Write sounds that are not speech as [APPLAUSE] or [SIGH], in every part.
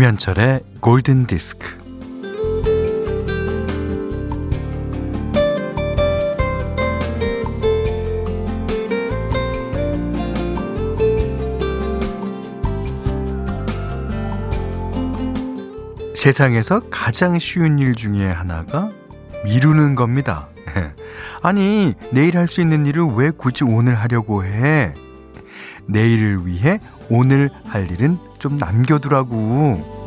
김현철의 골든 디스크. 세상에서 가장 쉬운 일 중에 하나가 미루는 겁니다. [LAUGHS] 아니, 내일 할 수 있는 일을 왜 굳이 오늘 하려고 해? 내일을 위해 오늘 할 일은 좀 남겨두라고.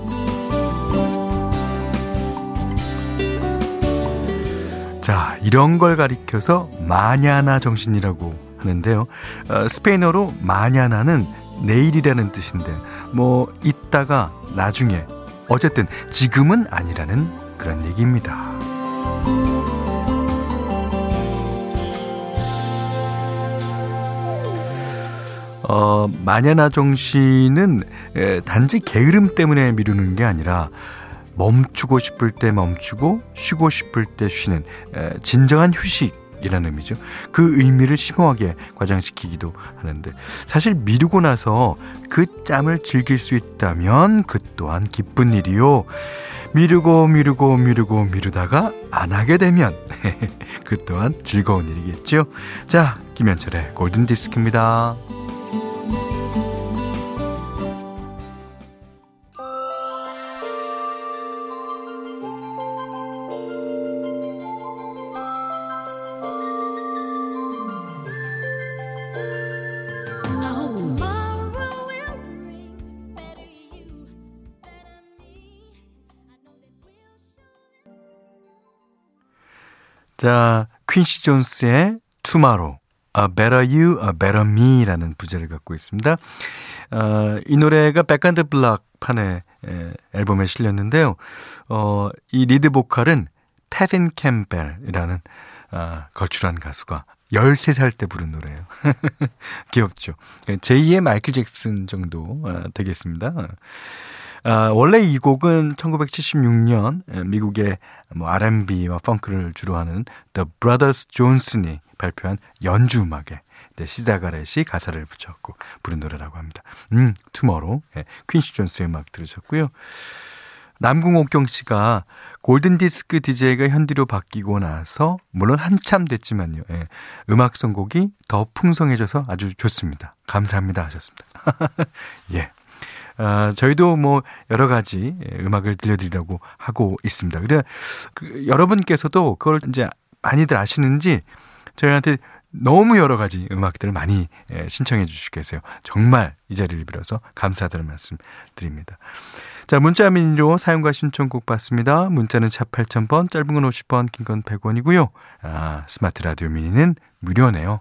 자, 이런 걸 가리켜서 마냐나 정신이라고 하는데요. 어, 스페인어로 마냐나는 내일이라는 뜻인데, 뭐, 이따가, 나중에, 어쨌든 지금은 아니라는 그런 얘기입니다. 어, 마냐나 정신은 에, 단지 게으름 때문에 미루는 게 아니라 멈추고 싶을 때 멈추고 쉬고 싶을 때 쉬는 에, 진정한 휴식 이라는 의미죠. 그 의미를 심오하게 과장시키기도 하는데 사실 미루고 나서 그 짬을 즐길 수 있다면 그 또한 기쁜 일이요. 미루고 미루고 미루고 미루다가 안 하게 되면 [LAUGHS] 그 또한 즐거운 일이겠죠. 자, 김현철의 골든 디스크입니다. 자, 퀸시 존스의 Tomorrow, A Better You, A Better Me라는 부제를 갖고 있습니다. 어, 이 노래가 Back on the Block 판의 에, 앨범에 실렸는데요. 어, 이 리드 보컬은 테빈 캠벨이라는 아, 걸출한 가수가 13살 때 부른 노래예요. [LAUGHS] 귀엽죠. 제2의 마이클 잭슨 정도 아, 되겠습니다. 아, 원래 이 곡은 1976년 미국의 뭐 R&B와 펑크를 주로 하는 The Brothers Johnson이 발표한 연주 음악에 네, 시다 가렛이 가사를 붙였고 부른 노래라고 합니다. 음, Tomorrow 예, 퀸시 존스의 음악 들으셨고요. 남궁옥경 씨가 골든디스크 DJ가 현디로 바뀌고 나서 물론 한참 됐지만요. 예, 음악 선곡이 더 풍성해져서 아주 좋습니다. 감사합니다 하셨습니다. [LAUGHS] 예. 아, 저희도 뭐 여러 가지 예, 음악을 들려드리려고 하고 있습니다. 그래 그, 여러분께서도 그걸 이제 많이들 아시는지 저희한테 너무 여러 가지 음악들을 많이 예, 신청해 주시고 계세요. 정말 이 자리를 빌어서 감사드리는 말씀 드립니다. 자, 문자 미니로 사용과 신청곡 받습니다. 문자는 차 8000번, 짧은 건 50번, 긴 건 100원이고요. 아, 스마트 라디오 미니는 무료네요.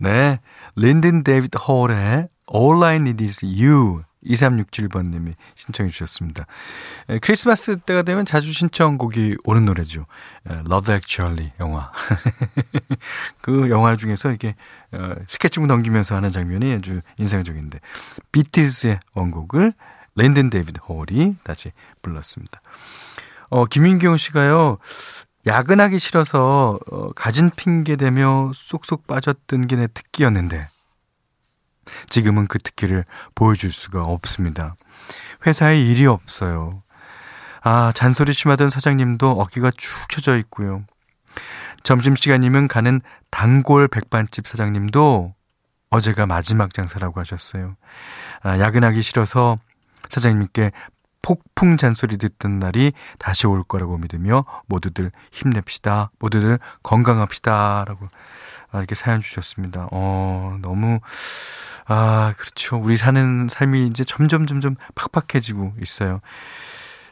네. 린든 데이비드 홀의 All I Need Is You 2367번님이 신청해 주셨습니다. 에, 크리스마스 때가 되면 자주 신청곡이 오는 노래죠. 에, Love Actually 영화. [LAUGHS] 그 영화 중에서 이렇게 어, 스케치북 넘기면서 하는 장면이 아주 인상적인데 비틀스의 원곡을 린든 데이비드 홀이 다시 불렀습니다. 어, 김인경 씨가요. 야근하기 싫어서 어, 가진 핑계 대며 쏙쏙 빠졌던 게 내 특기였는데 지금은 그 특기를 보여줄 수가 없습니다. 회사에 일이 없어요. 아, 잔소리 심하던 사장님도 어깨가 축 처져 있고요. 점심시간이면 가는 단골 백반집 사장님도 어제가 마지막 장사라고 하셨어요. 아, 야근하기 싫어서 사장님께 폭풍 잔소리 듣던 날이 다시 올 거라고 믿으며 모두들 힘냅시다. 모두들 건강합시다. 라고 이렇게 사연 주셨습니다. 어, 너무, 아, 그렇죠. 우리 사는 삶이 이제 점점 점점 팍팍해지고 있어요.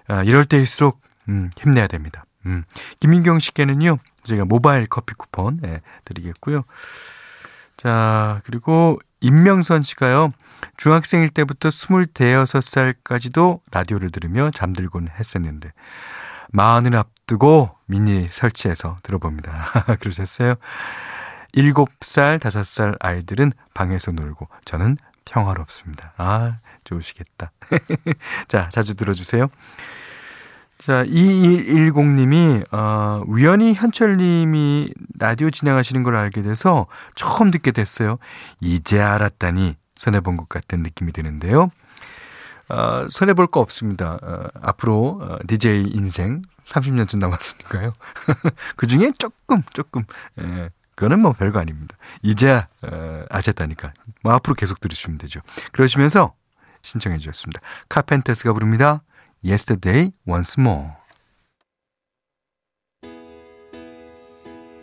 아, 이럴 때일수록, 음, 힘내야 됩니다. 음. 김민경 씨께는요, 저희가 모바일 커피 쿠폰, 예, 드리겠고요. 자, 그리고 임명선 씨가요. 중학생일 때부터 26살까지도 라디오를 들으며 잠들곤 했었는데 마흔을 앞두고 미니 설치해서 들어봅니다. [LAUGHS] 그러셨어요? 7살, 5살 아이들은 방에서 놀고 저는 평화롭습니다. 아, 좋으시겠다. [LAUGHS] 자, 자주 들어주세요. 자, 2110님이, 어, 우연히 현철님이 라디오 진행하시는 걸 알게 돼서 처음 듣게 됐어요. 이제 알았다니 손해본 것 같은 느낌이 드는데요. 어, 손해볼 거 없습니다. 어, 앞으로 어, DJ 인생 30년쯤 남았으니까요. [LAUGHS] 그 중에 조금, 조금, 예, 그거는 뭐 별거 아닙니다. 이제야 어, 아셨다니까. 뭐 앞으로 계속 들으시면 되죠. 그러시면서 신청해 주셨습니다. 카펜터스가 부릅니다. Yesterday Once More.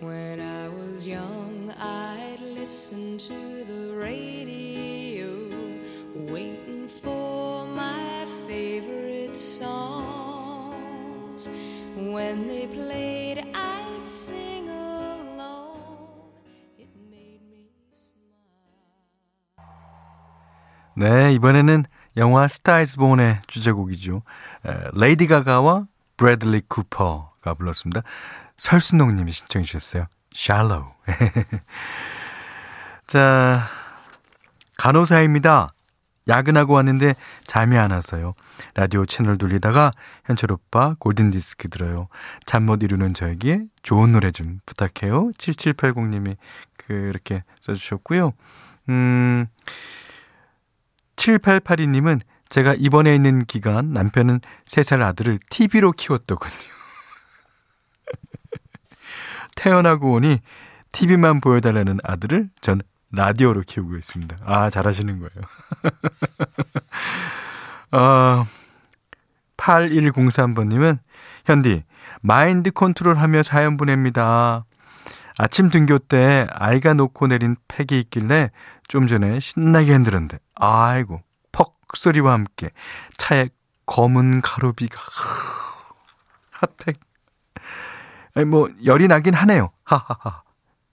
When I was young, I'd listen to the radio, waiting for my favorite songs. When they played, I'd sing along. It made me smile. 네, 이번에는 영화 스타이즈 본의 주제곡이죠. 레이디 가가와 브래들리 쿠퍼가 불렀습니다. 설순동 님이 신청해 주셨어요. Shallow. [LAUGHS] 자, 간호사입니다. 야근하고 왔는데 잠이 안 와서요. 라디오 채널 돌리다가 현철 오빠 골든디스크 들어요. 잠 못 이루는 저에게 좋은 노래 좀 부탁해요. 7780님이 그렇게 써주셨고요. 음, 7882님은 제가 입원해 있는 기간 남편은 3살 아들을 TV로 키웠더군요. [LAUGHS] 퇴원하고 오니 TV만 보여달라는 아들을 전 라디오로 키우고 있습니다. 아, 잘하시는 거예요. [LAUGHS] 어, 8103번님은, 현디, 마인드 컨트롤 하며 사연 보냅니다. 아침 등교 때 아이가 놓고 내린 팩이 있길래 좀 전에 신나게 흔들었는데, 아이고, 퍽 소리와 함께 차에 검은 가루비가, 핫팩. 뭐, 열이 나긴 하네요. 하하하.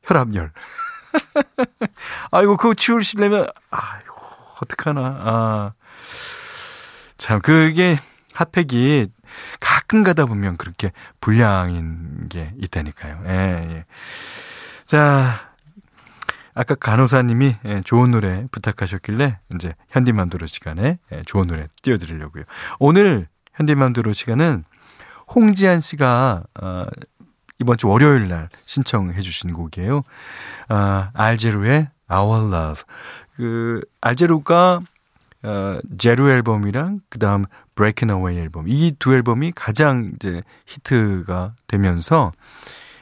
혈압열. [LAUGHS] 아이고, 그거 치우시려면, 아이고, 어떡하나. 아. 참, 그게, 핫팩이 가끔 가다 보면 그렇게 불량인 게 있다니까요. 예, 예. 자, 아까 간호사님이 예, 좋은 노래 부탁하셨길래 이제 현디맘대로 시간에 예, 좋은 노래 띄워드리려고요. 오늘 현디맘대로 시간은 홍지한 씨가 어, 이번 주 월요일 날 신청해 주신 곡이에요. 아, 알제루의 Our Love. 그 알제루가 어, 제루 앨범이랑 그다음 Breaking Away 앨범 이 두 앨범이 가장 이제 히트가 되면서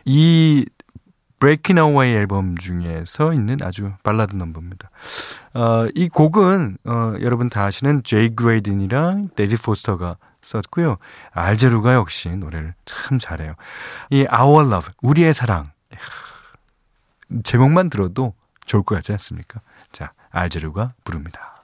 이 Breaking Away 앨범 중에서 있는 아주 발라드 넘버입니다. 어, 이 곡은 어, 여러분 다 아시는 제이 그레이든이랑 데이비드 포스터가 썼고요. 알 재로가 역시 노래를 참 잘해요. 이 Our Love, 우리의 사랑. 제목만 들어도 좋을 것 같지 않습니까? 자, 알 재로가 부릅니다.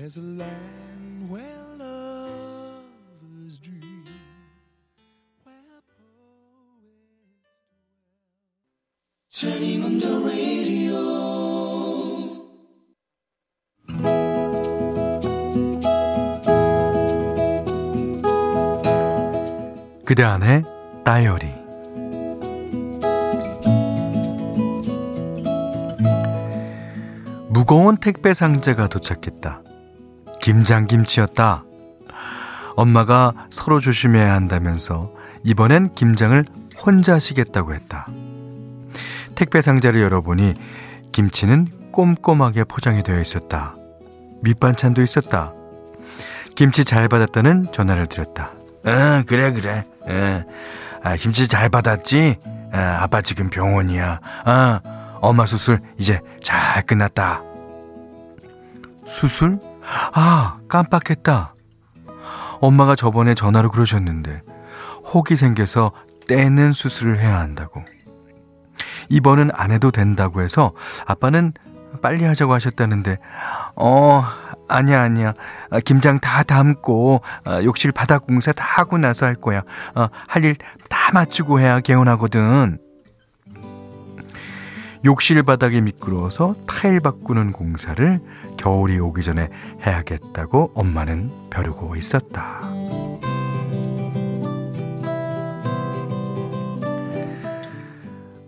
There's a land where lovers dream. Where poets Turning on the radio. 그대 안에 다이어리 무거운 택배 상자가 도착했다. 김장김치였다. 엄마가 서로 조심해야 한다면서 이번엔 김장을 혼자 하시겠다고 했다. 택배 상자를 열어보니 김치는 꼼꼼하게 포장이 되어 있었다. 밑반찬도 있었다. 김치 잘 받았다는 전화를 드렸다. 응, 그래, 그래. 응. 아, 김치 잘 받았지? 아, 아빠 지금 병원이야. 아, 엄마 수술 이제 잘 끝났다. 수술? 아, 깜빡했다. 엄마가 저번에 전화로 그러셨는데, 혹이 생겨서 떼는 수술을 해야 한다고. 입원은 안 해도 된다고 해서 아빠는 빨리 하자고 하셨다는데, 어, 아니야, 아니야. 아, 김장 다 담고, 아, 욕실 바닥 공사 다 하고 나서 할 거야. 어, 할일 다 마치고 해야 개운하거든. 욕실 바닥이 미끄러워서 타일 바꾸는 공사를 겨울이 오기 전에 해야겠다고 엄마는 벼르고 있었다.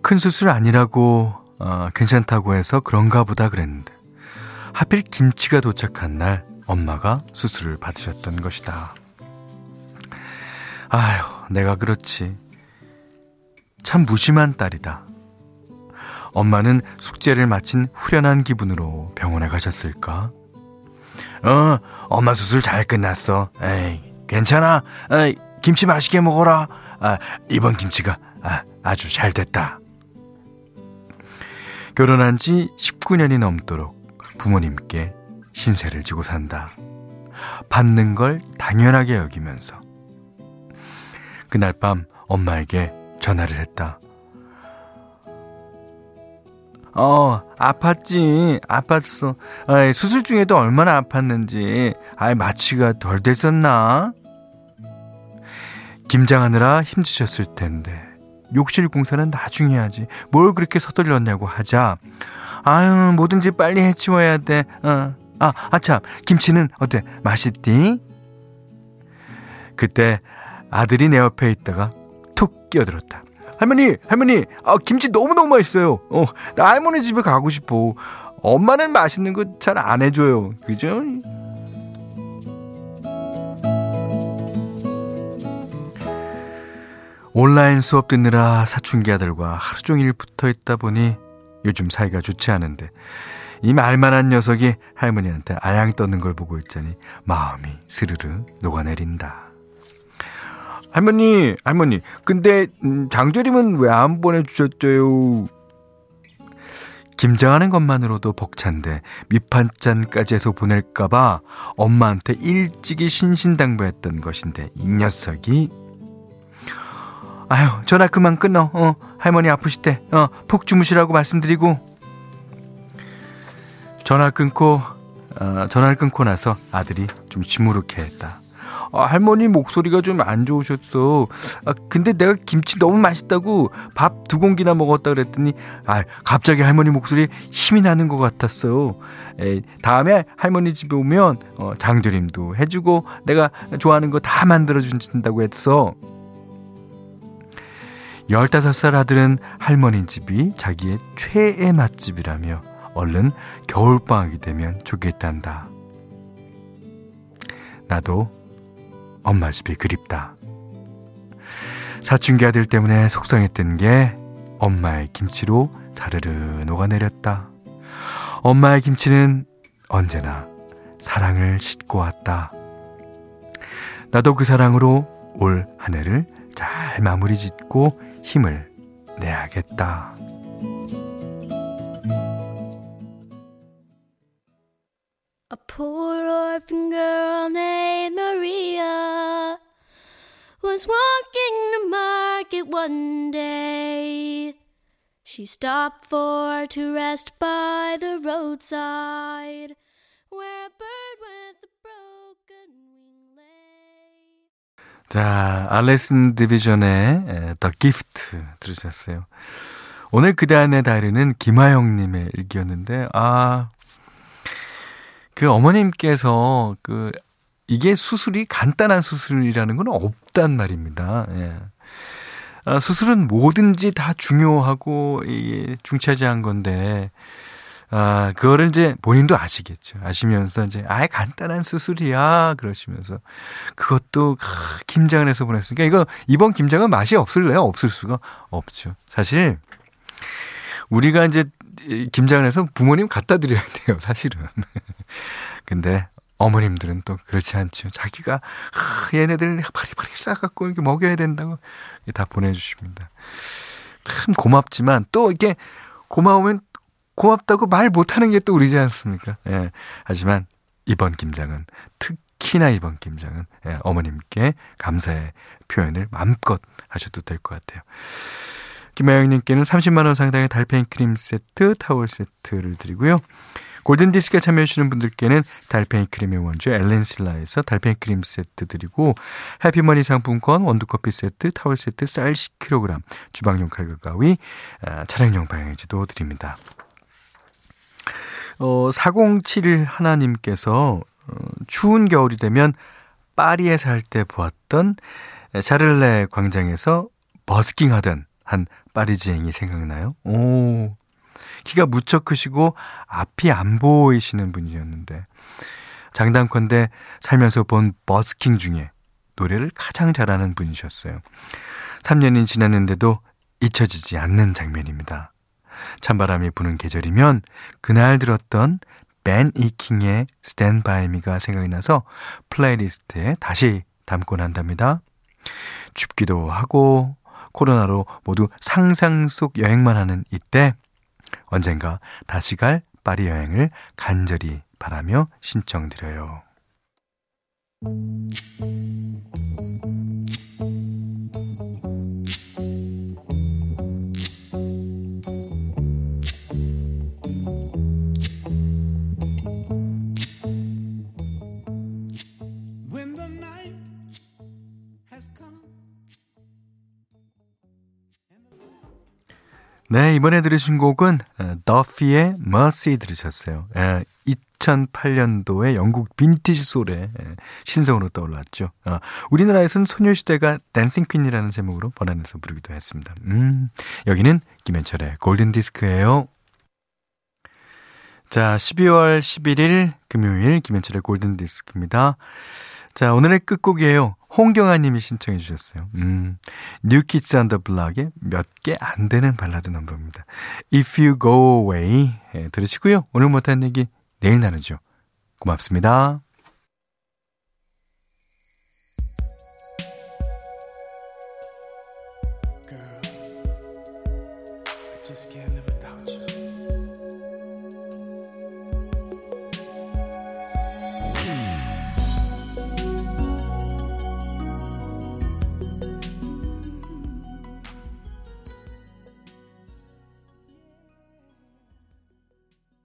큰 수술 아니라고 어, 괜찮다고 해서 그런가 보다 그랬는데 하필 김치가 도착한 날 엄마가 수술을 받으셨던 것이다. 아휴, 내가 그렇지. 참 무심한 딸이다. 엄마는 숙제를 마친 후련한 기분으로 병원에 가셨을까? 어, 엄마 수술 잘 끝났어. 에이, 괜찮아. 에이, 김치 맛있게 먹어라. 아, 이번 김치가 아, 아주 잘 됐다. 결혼한 지 19년이 넘도록 부모님께 신세를 지고 산다. 받는 걸 당연하게 여기면서. 그날 밤 엄마에게 전화를 했다. 어, 아팠지. 아팠어. 아이, 수술 중에도 얼마나 아팠는지. 아이, 마취가 덜 됐었나? 김장하느라 힘드셨을 텐데. 욕실 공사는 나중에 하지. 뭘 그렇게 서둘렀냐고 하자. 아유, 뭐든지 빨리 해치워야 돼. 어. 아, 아참. 김치는 어때? 맛있디? 그때 아들이 내 옆에 있다가 툭 끼어들었다. 할머니, 할머니, 아, 김치 너무너무 맛있어요. 어, 나 할머니 집에 가고 싶어. 엄마는 맛있는 거 잘 안 해줘요. 그죠? 온라인 수업 듣느라 사춘기 아들과 하루 종일 붙어 있다 보니 요즘 사이가 좋지 않은데 이 말만한 녀석이 할머니한테 아양 떠는 걸 보고 있자니 마음이 스르르 녹아내린다. 할머니, 할머니, 근데 음, 장조림은 왜 안 보내주셨죠요? 김장하는 것만으로도 벅찬데 밑반찬까지 해서 보낼까봐 엄마한테 일찍이 신신당부했던 것인데 이 녀석이. 아유 전화 그만 끊어. 어 할머니 아프실 때어푹 주무시라고 말씀드리고. 전화 끊고 어, 전화를 끊고 나서 아들이 좀 시무룩해했다. 아, 할머니 목소리가 좀 안 좋으셨어. 아, 근데 내가 김치 너무 맛있다고 밥 두 공기나 먹었다 그랬더니 아, 갑자기 할머니 목소리에 힘이 나는 것 같았어. 에, 다음에 할머니 집에 오면 어, 장조림도 해주고 내가 좋아하는 거 다 만들어 준다고 했어. 15살 아들은 할머니 집이 자기의 최애 맛집이라며 얼른 겨울방학이 되면 좋겠단다. 나도 엄마 집이 그립다. 사춘기 아들 때문에 속상했던 게 엄마의 김치로 사르르 녹아내렸다. 엄마의 김치는 언제나 사랑을 싣고 왔다. 나도 그 사랑으로 올 한 해를 잘 마무리 짓고 힘을 내야겠다. A poor orphan girl named Maria was walking the market one day. She stopped for to rest by the roadside where a bird with a broken wing lay. 자, 알레슨 디비전의 The Gift 들으셨어요. 오늘 그대 안의 다이리는 김하영님의 일기였는데, 아, 그 어머님께서 그 이게 수술이 간단한 수술이라는 건 없단 말입니다. 예. 아, 수술은 뭐든지 다 중요하고 이게 중차지한 건데 아, 그거를 이제 본인도 아시겠죠. 아시면서 이제 아예 간단한 수술이야 그러시면서 그것도 아, 김장을 해서 보냈으니까 이거 이번 김장은 맛이 없을래요? 없을 수가 없죠. 사실 우리가 이제 김장을 해서 부모님 갖다 드려야 돼요, 사실은. [LAUGHS] 근데 어머님들은 또 그렇지 않죠. 자기가 아, 얘네들 파리파리 싸갖고 이렇게 먹여야 된다고 다 보내주십니다. 참 고맙지만 또 이게 고마우면 고맙다고 말 못하는 게 또 우리지 않습니까? 예. 하지만 이번 김장은 특히나 이번 김장은 예, 어머님께 감사의 표현을 마음껏 하셔도 될 것 같아요. 김아영님께는 30만원 상당의 달팽이 크림 세트, 타월 세트를 드리고요. 골든디스크에 참여해주시는 분들께는 달팽이 크림의 원조 엘렌실라에서 달팽이 크림 세트 드리고 해피머니 상품권, 원두커피 세트, 타월 세트, 쌀 10kg, 주방용 칼과 가위, 아, 차량용 방향지도 드립니다. 어, 407 하나님께서 어, 추운 겨울이 되면 파리에 살 때 보았던 샤를레 광장에서 버스킹 하던 한 파리지행이 생각나요? 오, 키가 무척 크시고 앞이 안 보이시는 분이었는데 장담컨대 살면서 본 버스킹 중에 노래를 가장 잘하는 분이셨어요. 3년이 지났는데도 잊혀지지 않는 장면입니다. 찬바람이 부는 계절이면 그날 들었던 벤 E. 킹의 Stand By Me가 생각이 나서 playlist에 다시 담곤 한답니다. 춥기도 하고 코로나로 모두 상상 속 여행만 하는 이때 언젠가 다시 갈 파리 여행을 간절히 바라며 신청드려요. 네, 이번에 들으신 곡은 더피의 Mercy 들으셨어요. 2008년도에 영국 빈티지 소울의 신성으로 떠올랐죠. 어, 우리나라에서는 소녀시대가 Dancing Queen이라는 제목으로 번안해서 부르기도 했습니다. 음, 여기는 김현철의 골든 디스크예요. 자, 12월 11일 금요일 김현철의 골든 디스크입니다. 자, 오늘의 끝곡이에요. 홍경아 님이 신청해 주셨어요. 음, New Kids on the Block의 몇 개 안 되는 발라드 넘버입니다. If You Go Away 예, 들으시고요. 오늘 못한 얘기 내일 나누죠. 고맙습니다. Girl,